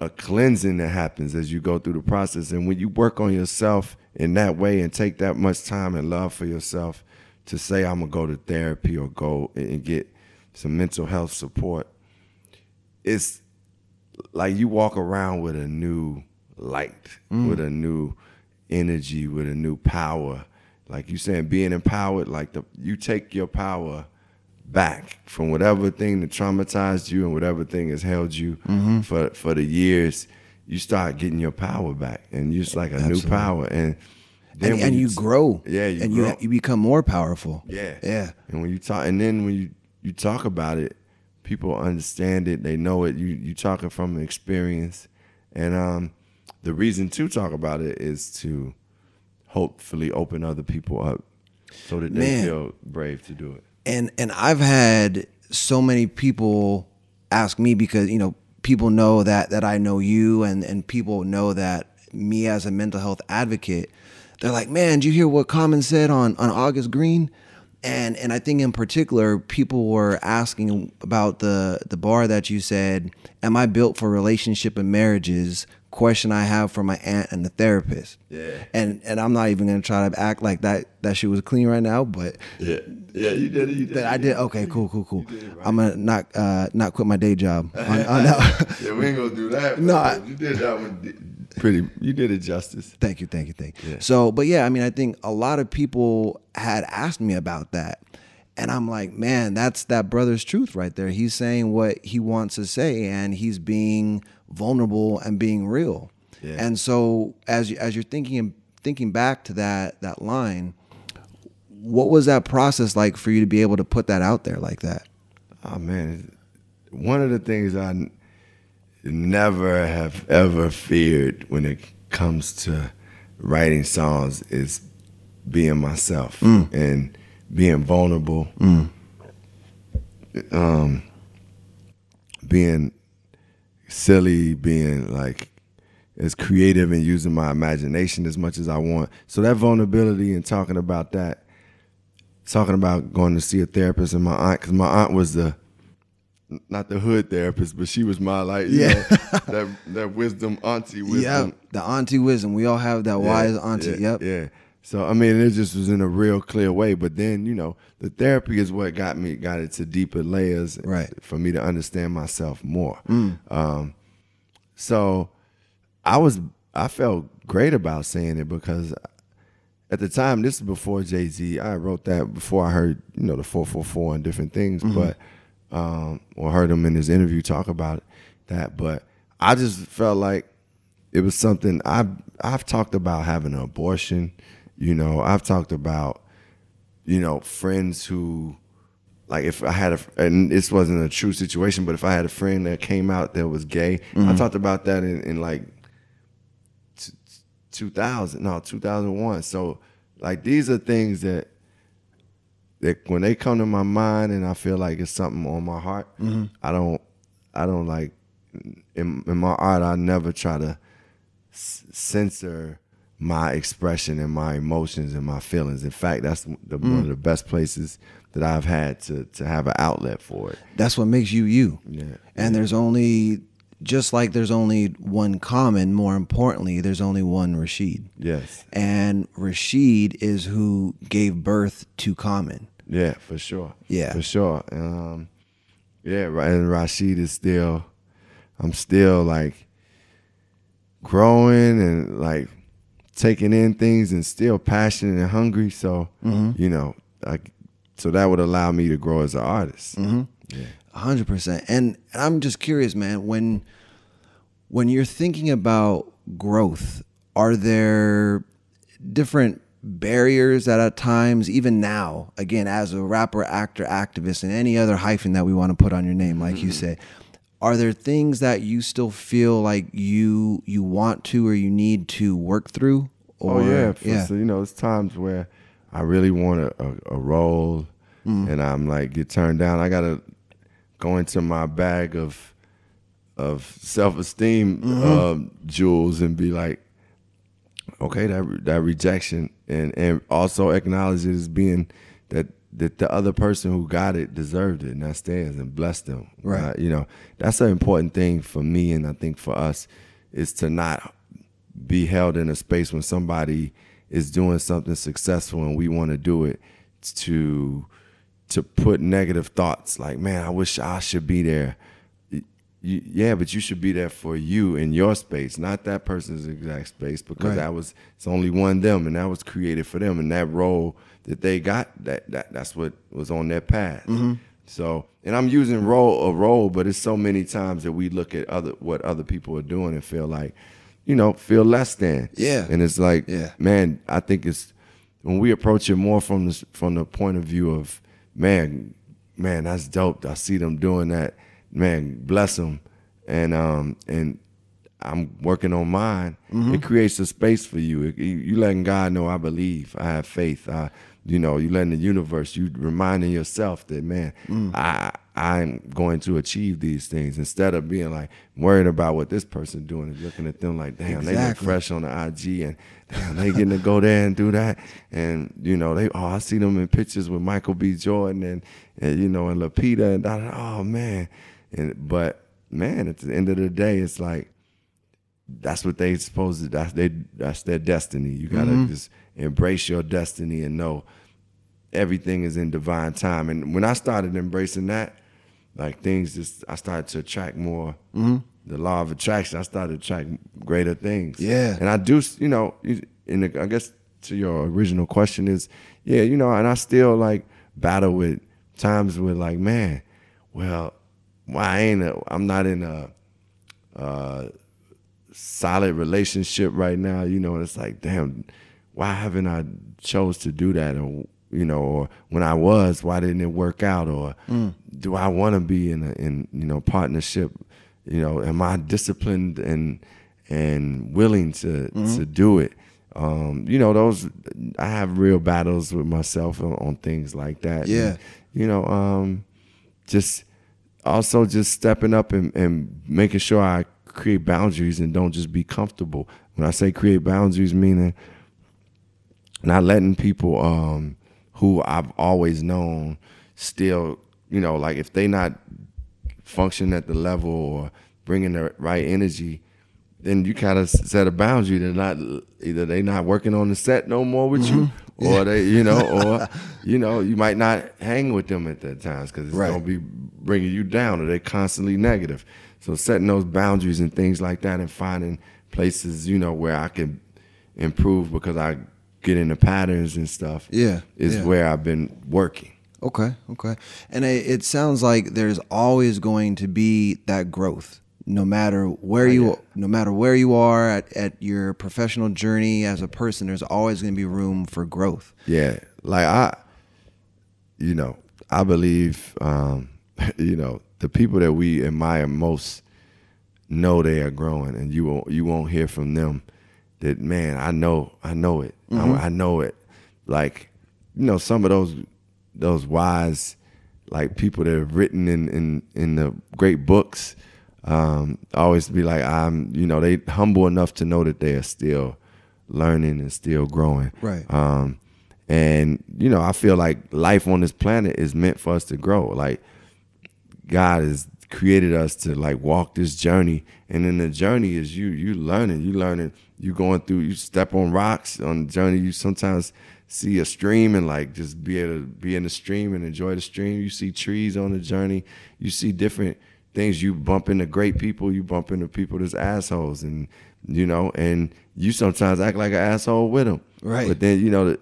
a cleansing that happens as you go through the process. And when you work on yourself in that way and take that much time and love for yourself to say, I'm gonna go to therapy or go and get some mental health support, it's like you walk around with a new light, mm. with a new energy, with a new power. Like you saying, being empowered, like the you take your power back from whatever thing that traumatized you and whatever thing has held you mm-hmm. for for the years. You start getting your power back, and it's like a new power. And then And, and you grow. Yeah, you and grow. you you become more powerful. Yeah. Yeah. And when you talk, and then when you you talk about it, people understand it. They know it. You you talking from experience, and um, the reason to talk about it is to hopefully open other people up, so that they feel brave to do it. and and I've had so many people ask me because you know people know that that I know you and and people know that me as a mental health advocate they're like man did you hear what Common said on on August Greene and and I think in particular people were asking about the the bar that you said am I built for relationship and marriages question I have for my aunt and the therapist. Yeah. And and I'm not even gonna try to act like that that shit was clean right now, but Yeah, yeah, you did it. You did that it. I did okay, cool, cool, cool. it right. I'm gonna not uh not quit my day job. on, on yeah, we ain't gonna do that. No, you did that one pretty. You did it justice. Thank you, thank you, thank you. Yeah. So, but yeah, I mean, I think a lot of people had asked me about that. And I'm like, man, that's that brother's truth right there. He's saying what he wants to say and he's being vulnerable and being real. Yeah. And so as you, as you're thinking thinking back to that that line, what was that process like for you to be able to put that out there like that? Oh man, one of the things I never have ever feared when it comes to writing songs is being myself and being vulnerable. Um, being silly, being like as creative and using my imagination as much as I want. So that vulnerability and talking about that, talking about going to see a therapist and my aunt, because my aunt was the not the hood therapist, but she was my like you Yeah. know, that that wisdom auntie wisdom. Yeah, the auntie wisdom. We all have that wise auntie. Yeah, yep. Yeah. So I mean, it just was in a real clear way. But then you know, the therapy is what got me got it to deeper layers, Right. Mm. For me to understand myself more. Um, so I was I felt great about saying it because at the time this is before Jay Z. I wrote that before I heard you know the four four four and different things, but um, or heard him in his interview talk about that. But I just felt like it was something I've I've talked about having an abortion. You know, I've talked about you know friends who like if I had a and this wasn't a true situation, but if I had a friend that came out that was gay, I talked about that in, in like t- 2000 no 2001 so like these are things that that when they come to my mind and i feel like it's something on my heart mm-hmm. i don't i don't like in, in my art i never try to s- censor my expression and my emotions and my feelings in fact that's the, one of mm. the best places that i've had to to have an outlet for it That's what makes you you. Yeah. And there's only just like there's only one common, more importantly, there's only one Rashid. yes And Rashid is who gave birth to Common. Yeah, for sure. Yeah. for sure. Um, yeah, right. And Rashid is still, I'm still like growing and like taking in things and still passionate and hungry. So you know, like, so that would allow me to grow as an artist. Yeah. Hundred percent. And and I'm just curious, man, when when you're thinking about growth, are there different barriers that at times, even now, again, as a rapper, actor, activist, and any other hyphen that we want to put on your name, like you mm-hmm. say, are there things that you still feel like you you want to or you need to work through? Oh, or, oh yeah, yeah. So you know, it's times where I really want a, a, a role, mm. and I'm like get turned down. I gotta go into my bag of of self esteem mm-hmm. um, jewels and be like, okay, that that rejection, and and also acknowledge it as being that that the other person who got it deserved it, and that stands and blessed them. Right. Uh, you know, that's an important thing for me, and I think for us, is to not be held in a space when somebody is doing something successful and we want to do it to to put negative thoughts like man i wish i should be there you, yeah but you should be there for you in your space not that person's exact space because Right. that was it's only one them and that was created for them and that role that they got that, that that's what was on their path mm-hmm. so and i'm using role a role but it's so many times that we look at other what other people are doing and feel like you know feel less than Yeah. and it's like Yeah. man i think it's when we approach it more from the from the point of view of man man that's dope i see them doing that man bless them and um and i'm working on mine. It creates a space for you. It- you, letting god know i believe. I have faith. I you know you letting the universe you reminding yourself that man i i'm going to achieve these things. Instead of being like worried about what this person doing and looking at them like damn they look fresh on the ig and damn they getting to go there and do that. And you know they oh i see them in pictures with michael b. Jordan and, and you know and Lupita and da, da, oh man and but man at the end of the day it's like that's what they supposed to. That's they. That's their destiny. You gotta mm-hmm. just embrace your destiny and know everything is in divine time. And when I started embracing that, like things just, I started to attract more. Mm-hmm. The law of attraction. I started to attract greater things. Yeah. And I do, you know, in the, I guess to your original question is, yeah, you know, and I still like battle with times with like, man, well, why ain't a, I'm not in a, uh, solid relationship right now, you know, it's like, damn, why haven't I chose to do that? Or, you know, or when I was, why didn't it work out? Or do I want to be in a, in, you know, partnership? You know, am I disciplined and, and willing to, to do it? Um, you know, those, I have real battles with myself on, on things like that. Yeah. And, you know, um, just also just stepping up and, and making sure I create boundaries and don't just be comfortable. When I say create boundaries, meaning not letting people um, who I've always known still, you know, like if they not function at the level or bringing the right energy, then you kind of set a boundary. They're not either they not working on the set no more with you, or they, you know, or you know, you might not hang with them at that times because it's Right. gonna be bringing you down, or they're constantly negative. So setting those boundaries and things like that, and finding places, you know, where I can improve because I get into patterns and stuff. Yeah, is yeah. where I've been working. Okay, okay. And it, it sounds like there's always going to be that growth, no matter where you, no matter where you are at, at your professional journey as a person. There's always going to be room for growth. Yeah, like I, you know, I believe, um, you know, the people that we admire most know they are growing, and you won't you won't hear from them that man. I know, I know it, I, I know it. Like, you know, some of those those wise like people that have written in in in the great books um always be like i'm you know they humble enough to know that they are still learning and still growing. Right. um and you know i feel like life on this planet is meant for us to grow. Like god has created us to like walk this journey. And then the journey is you you learning you learning you going through you step on rocks on the journey. You sometimes see a stream and like just be able to be in the stream and enjoy the stream. You see trees on the journey. You see different things you bump into great people you bump into people that's assholes and you know and you sometimes act like an asshole with them Right. but then you know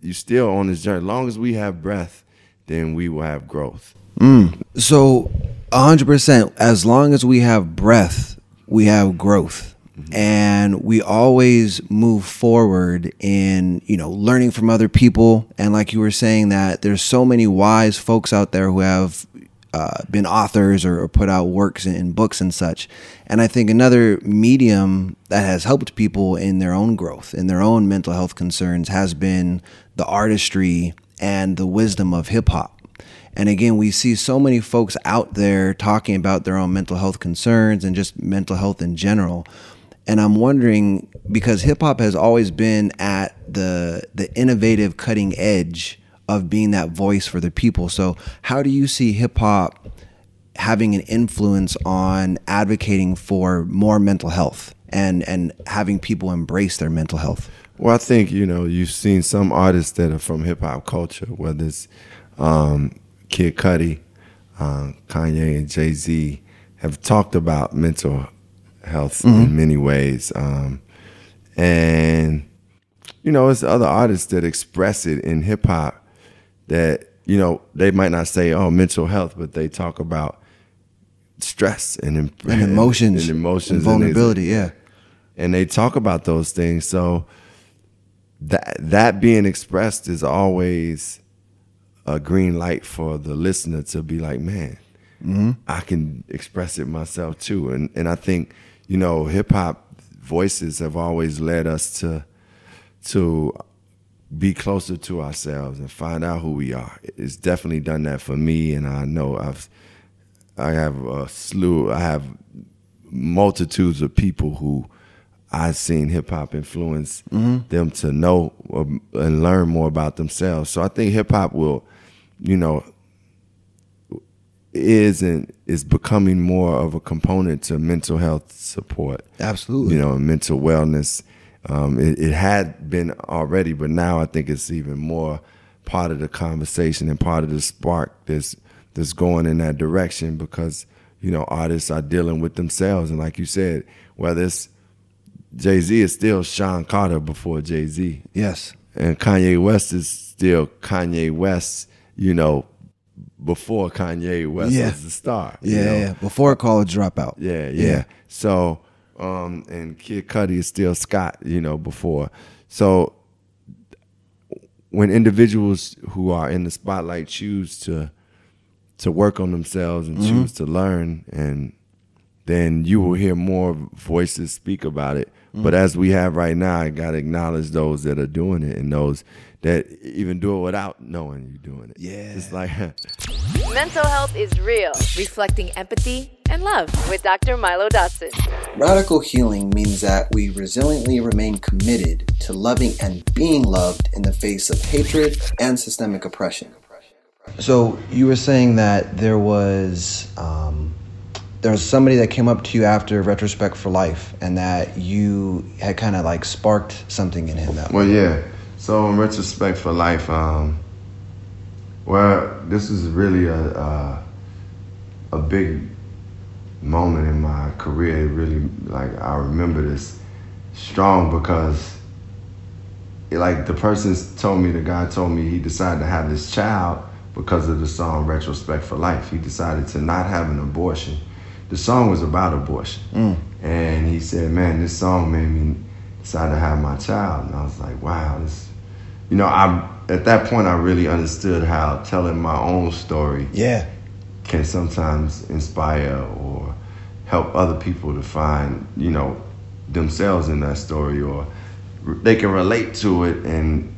you still on this journey as long as we have breath then we will have growth mm. So, hundred percent. As long as we have breath, we have growth, mm-hmm. and we always move forward in you know learning from other people. And like you were saying, that there's so many wise folks out there who have uh, been authors or, or put out works in, in books and such. And I think another medium that has helped people in their own growth, in their own mental health concerns, has been the artistry and the wisdom of hip hop. And again, we see so many folks out there talking about their own mental health concerns and just mental health in general. And I'm wondering because hip hop has always been at the the innovative cutting edge of being that voice for the people. So, how do you see hip hop having an influence on advocating for more mental health and and having people embrace their mental health? Well, I think you know you've seen some artists that are from hip hop culture, whether it's um, Kid Cudi, uh, Kanye, and Jay Z, have talked about mental health in many ways, um, and you know it's other artists that express it in hip hop that you know they might not say oh mental health, but they talk about stress and, em- And emotions, and emotions, and and vulnerability. yeah. and they talk about those things. So that that being expressed is always a green light for the listener to be like, man, mm-hmm. I can express it myself too. And and I think you know hip hop voices have always led us to to be closer to ourselves and find out who we are. It's definitely done that for me, and I know I've I have a slew. I have multitudes of people who I've seen hip hop influence mm-hmm. them to know or, and learn more about themselves. So I think hip hop will, you know, is and is becoming more of a component to mental health support. Absolutely. You know, mental wellness. Um, it, it had been already, but now I think it's even more part of the conversation and part of the spark that's that's going in that direction because you know artists are dealing with themselves and like you said, whether it's Jay Z is still Sean Carter before Jay Z. Yes. And Kanye West is still Kanye West, you know, before Kanye West Yeah. was the star. Yeah, you know? yeah. Before college dropout. Yeah, yeah. So, um, and Kid Cudi is still Scott, you know, before. So, when individuals who are in the spotlight choose to to work on themselves and choose to learn, and then you will hear more voices speak about it. But as we have right now, I got to acknowledge those that are doing it and those that even do it without knowing you're doing it. Yeah. it's like. Mental health is real, reflecting empathy and love with Dr. Milo Dotson. Radical healing means that we resiliently remain committed to loving and being loved in the face of hatred and systemic oppression. So you were saying that there was um, there was somebody that came up to you after Retrospect for Life, and that you had kind of like sparked something in him. That Well, yeah. So in retrospect for life, um, well, this is really a, a a big moment in my career. It really, like I remember this strong because, it, like the person told me, the guy told me he decided to have this child because of the song "Retrospect for Life." He decided to not have an abortion. The song was about abortion, mm. and he said, "Man, this song made me decide to have my child." And I was like, "Wow, this." You know, I at that point I really understood how telling my own story yeah, can sometimes inspire or help other people to find, you know, themselves in that story or they can relate to it and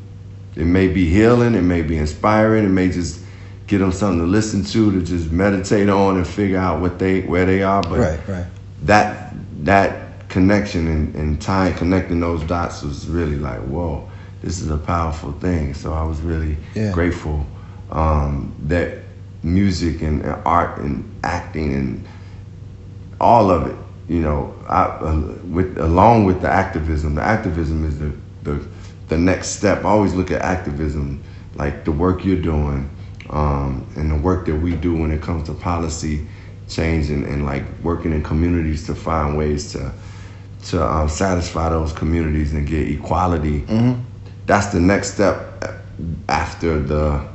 it may be healing, it may be inspiring, it may just get them something to listen to to just meditate on and figure out what they where they are but right, right. that that connection and, and tying connecting those dots was really like whoa this is a powerful thing so i was really Yeah. grateful um, that music and, and art and acting and all of it you know I, uh, with along with the activism. The activism is the, the the next step. I always look at activism like the work you're doing um, and the work that we do when it comes to policy change and, and like working in communities to find ways to to um, satisfy those communities and get equality. That's the next step after the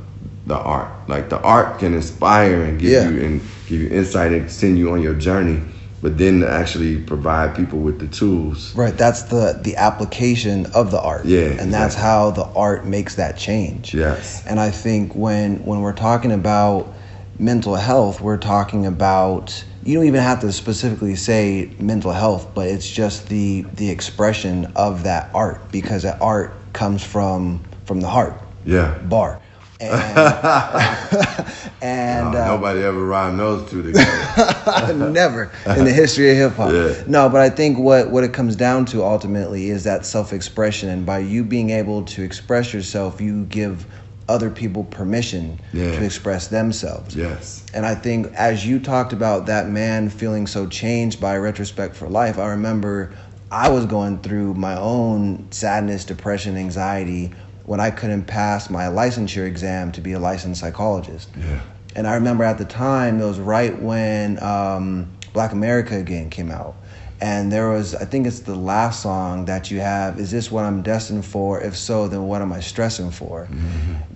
the art. Like the art can inspire and give Yeah. you and give you insight and send you on your journey, but then to actually provide people with the tools. Right, that's the the application of the art. Yeah, and that's exactly. how the art makes that change. Yes. And I think when when we're talking about mental health, we're talking about you don't even have to specifically say mental health, but it's just the the expression of that art because that art comes from from the heart. Yeah. Bar. And, and No, uh, nobody ever rhymed those two together. Never in the history of hip hop. Yeah. No, but I think what what it comes down to ultimately is that self expression, and by you being able to express yourself, you give other people permission Yeah. to express themselves. yes. And I think as you talked about that man feeling so changed by retrospect for life, I remember I was going through my own sadness, depression, anxiety when I couldn't pass my licensure exam to be a licensed psychologist. Yeah. And I remember at the time, it was right when um, Black America Again came out. And there was, I think it's the last song that you have, Is This What I'm Destined For? If so, then what am I stressing for?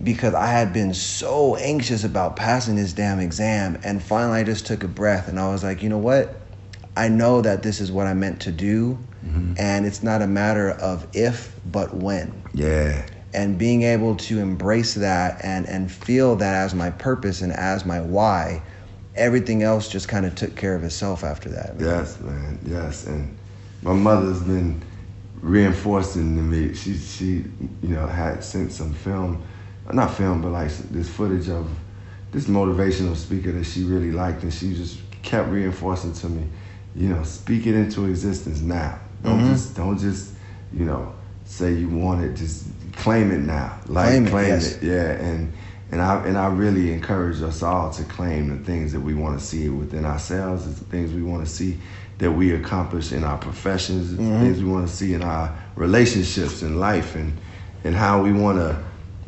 Because I had been so anxious about passing this damn exam. And finally, I just took a breath and I was like, you know what? I know that this is what I meant to do. And it's not a matter of if, but when Yeah. And being able to embrace that and and feel that as my purpose and as my why everything else just kind of took care of itself after that man. Yes, man. Yes, and my mother's been reinforcing to me. She she you know had sent some film, not film, but like this footage of this motivational speaker that she really liked, and she just kept reinforcing to me, you know, speak it into existence now. Don't mm-hmm. just don't just you know say you want it. Just claim it now. Like Claim claim it, it. Yeah, and And I and I really encourage us all to claim the things that we want to see within ourselves, the things we want to see that we accomplish in our professions, the Mm-hmm. things we want to see in our relationships in life, and and how we want to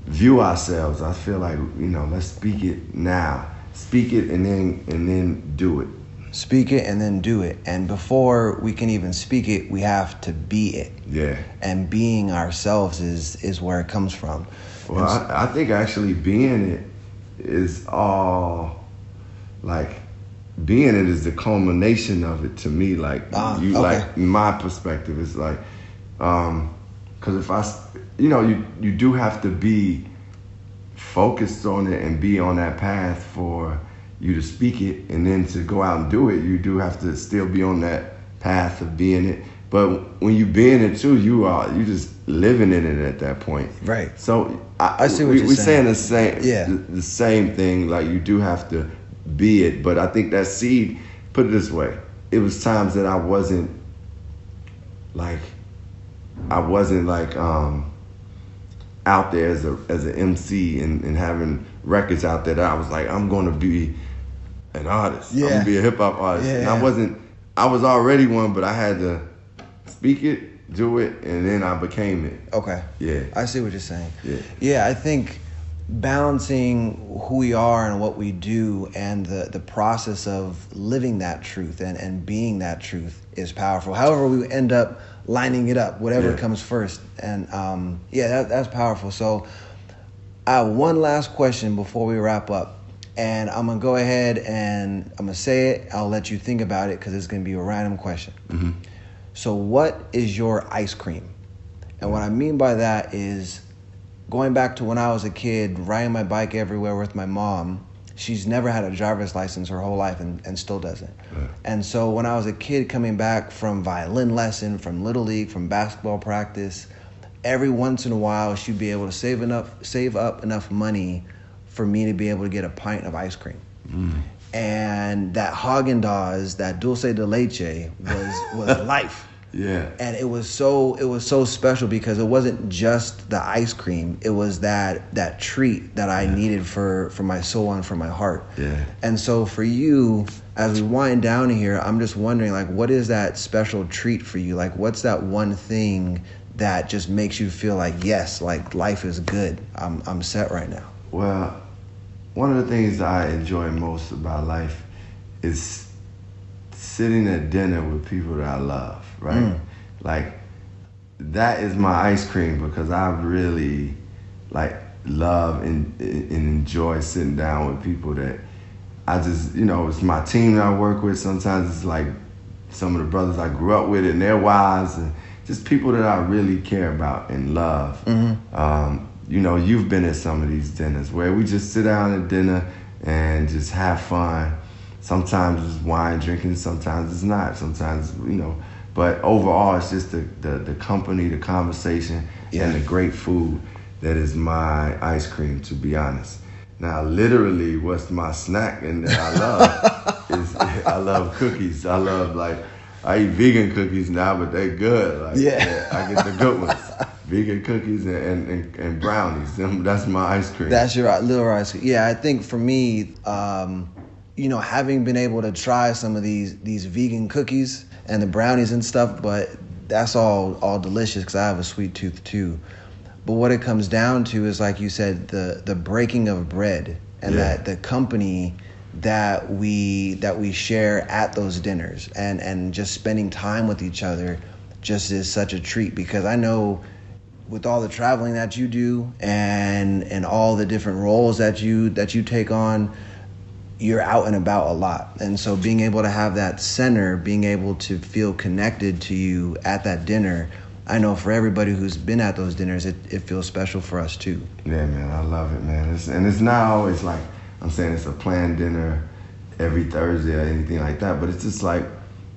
view ourselves. I feel like you know, let's speak it now. Speak it and then and then do it. Speak it and then do it. And before we can even speak it, we have to be it. Yeah. And being ourselves is is where it comes from. Well, I, I think actually being it is all like being it is the culmination of it to me. Like Ah, you, okay. like my perspective is like, um, because if I, you know, you you do have to be focused on it and be on that path for you to speak it and then to go out and do it. You do have to still be on that path of being it. But when you being it too, you are you just living in it at that point. Right. So I, I see what we, you're we saying. saying the same. Yeah. The, the same thing. Like you do have to be it. But I think that seed. Put it this way. It was times that I wasn't like I wasn't like um out there as a as an MC and, and having records out there that I was like I'm going to be an artist. Yeah. I'm gonna be a hip hop artist. And I wasn't. I was already one, but I had to speak it, do it, and then I became it. Okay. Yeah. I see what you're saying. Yeah. Yeah, I think balancing who we are and what we do and the, the process of living that truth and, and being that truth is powerful. However, we end up lining it up, whatever Yeah. comes first. And um, yeah, that, that's powerful. So I have one last question before we wrap up. And I'm going to go ahead and I'm going to say it. I'll let you think about it because it's going to be a random question. So, what is your ice cream? And what I mean by that is going back to when I was a kid, riding my bike everywhere with my mom. She's never had a driver's license her whole life and, and still doesn't. And so when I was a kid coming back from violin lesson, from little league, from basketball practice, every once in a while she'd be able to save enough save up enough money for me to be able to get a pint of ice cream. Mm. And that Haagen Dazs, that dulce de leche was was life. Yeah. and it was so it was so special because it wasn't just the ice cream. It was that that treat that i needed for for my soul and for my heart. Yeah. and so for you as we wind down here i'm just wondering like what is that special treat for you? Like what's that one thing that just makes you feel like yes like life is good? I'm i'm set right now. Well, one of the things I enjoy most about life is sitting at dinner with people that I love, right? Like that is my ice cream because I really like love and, and enjoy sitting down with people that I just, you know, it's my team that I work with. Sometimes it's like some of the brothers I grew up with and their wives and just people that I really care about and love. Um, you know, you've been at some of these dinners where we just sit down at dinner and just have fun. Sometimes it's wine drinking, sometimes it's not. Sometimes, you know, but overall, it's just the, the, the company, the conversation, Yeah. and the great food that is my ice cream, to be honest. Now, literally, what's my snack and that I love is I love cookies. I love like I eat vegan cookies now, but they're good. Like, Yeah. I get the good ones. Vegan cookies and, and, and, and brownies. That's my ice cream. That's your little ice cream. Yeah, I think for me, um, you know, having been able to try some of these these vegan cookies and the brownies and stuff, but that's all all delicious because I have a sweet tooth too. But what it comes down to is, like you said, the the breaking of bread and Yeah. that the company that we that we share at those dinners and and just spending time with each other just is such a treat because I know with all the traveling that you do and and all the different roles that you that you take on you're out and about a lot and so being able to have that center being able to feel connected to you at that dinner i know for everybody who's been at those dinners it, it feels special for us too Yeah, man, I love it, man. It's, and it's not always like I'm saying it's a planned dinner every Thursday or anything like that, but it's just like,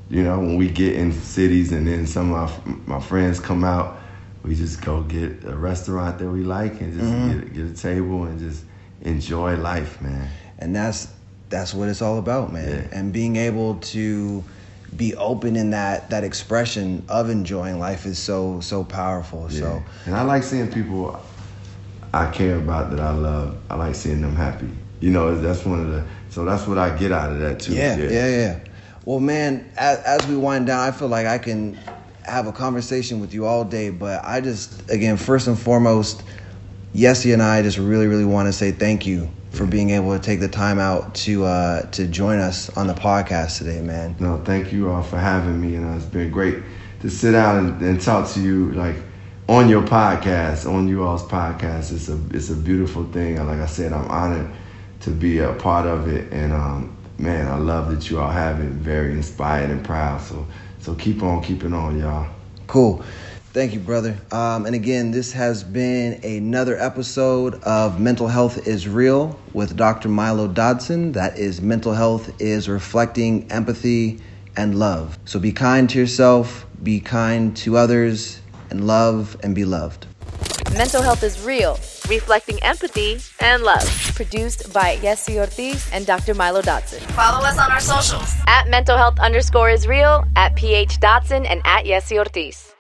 you know, when we get in cities and then some of my, my friends come out, we just go get a restaurant that we like and just mm-hmm. get, get a table and just enjoy life, man. and that's that's what it's all about man Yeah. and being able to be open in that that expression of enjoying life is so so powerful so And I like seeing people. I care about that I love, I like seeing them happy. You know, that's one of the. So that's what I get out of that too. Yeah, yeah, yeah. yeah. Well, man, as, as we wind down, I feel like I can have a conversation with you all day, but I just, again, first and foremost, Yessie and I just really, really want to say thank you for being able to take the time out to uh, to join us on the podcast today, man. No, thank you all for having me, and uh, it's been great to sit down and, and, talk to you like on your podcast, on you all's podcast. It's a it's a beautiful thing. Like I said, I'm honored to be a part of it, and um, man, I love that you all have it. Very inspired and proud. So so keep on keeping on, y'all. Cool. Thank you, brother. Um, and again, this has been another episode of Mental Health is Real with Dr. Milo Dotson. That is Mental Health is Reflecting Empathy and Love. So be kind to yourself, be kind to others, and love and be loved. Mental Health is Real, reflecting empathy and love. Produced by Yessi Ortiz and Dr. Milo Dotson. Follow us on our socials at mental health underscore is real, at PH Dotson, and at Yessi Ortiz.